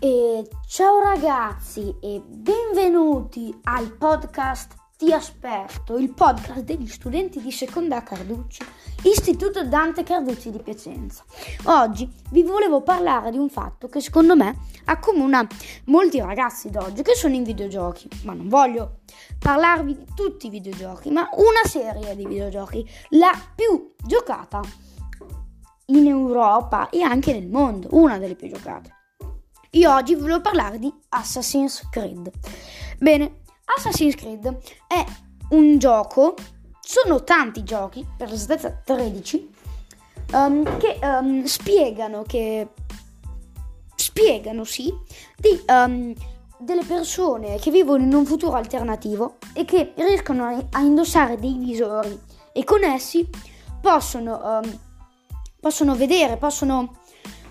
E ciao ragazzi e benvenuti al podcast Ti aspetto, il podcast degli studenti di seconda Carducci, Istituto Dante Carducci di Piacenza. Oggi vi volevo parlare di un fatto che secondo me accomuna molti ragazzi d'oggi che sono in videogiochi, ma non voglio parlarvi di tutti i videogiochi, ma una serie di videogiochi, la più giocata in Europa e anche nel mondo, una delle più giocate. Io oggi volevo parlare di Assassin's Creed. Bene, Assassin's Creed è un gioco, sono tanti giochi, per l'esattezza 13, um, che um, spiegano che spiegano, sì, di um, delle persone che vivono in un futuro alternativo e che riescono a, a indossare dei visori e con essi possono, possono vedere, possono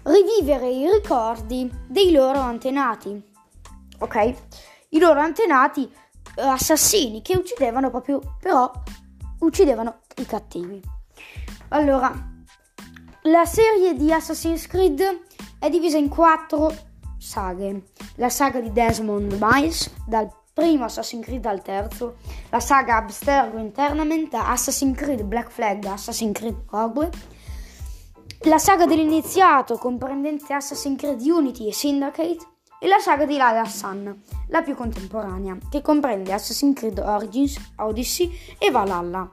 rivivere i ricordi dei loro antenati. Ok? I loro antenati eh, assassini che uccidevano proprio, però uccidevano i cattivi. Allora, la serie di Assassin's Creed è divisa in quattro saghe. La saga di Desmond Miles, dal primo Assassin's Creed al terzo, la saga Abstergo Internament, Assassin's Creed Black Flag, Assassin's Creed Rogue, la saga dell'iniziato comprendente Assassin's Creed Unity e Syndicate e la saga di Lala Sun, la più contemporanea, che comprende Assassin's Creed Origins, Odyssey e Valhalla.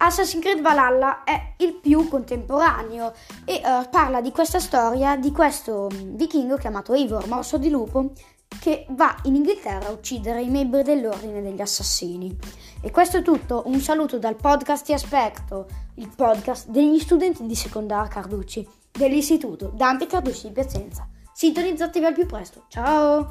Assassin's Creed Valhalla è il più contemporaneo e uh, parla di questa storia di questo um, vichingo chiamato Eivor, morso di lupo, che va in Inghilterra a uccidere i membri dell'ordine degli assassini. E questo è tutto, un saluto dal podcast Ti Aspetto, il podcast degli studenti di secondaria Carducci dell'istituto Dante Carducci di Piacenza. Sintonizzatevi al più presto, ciao!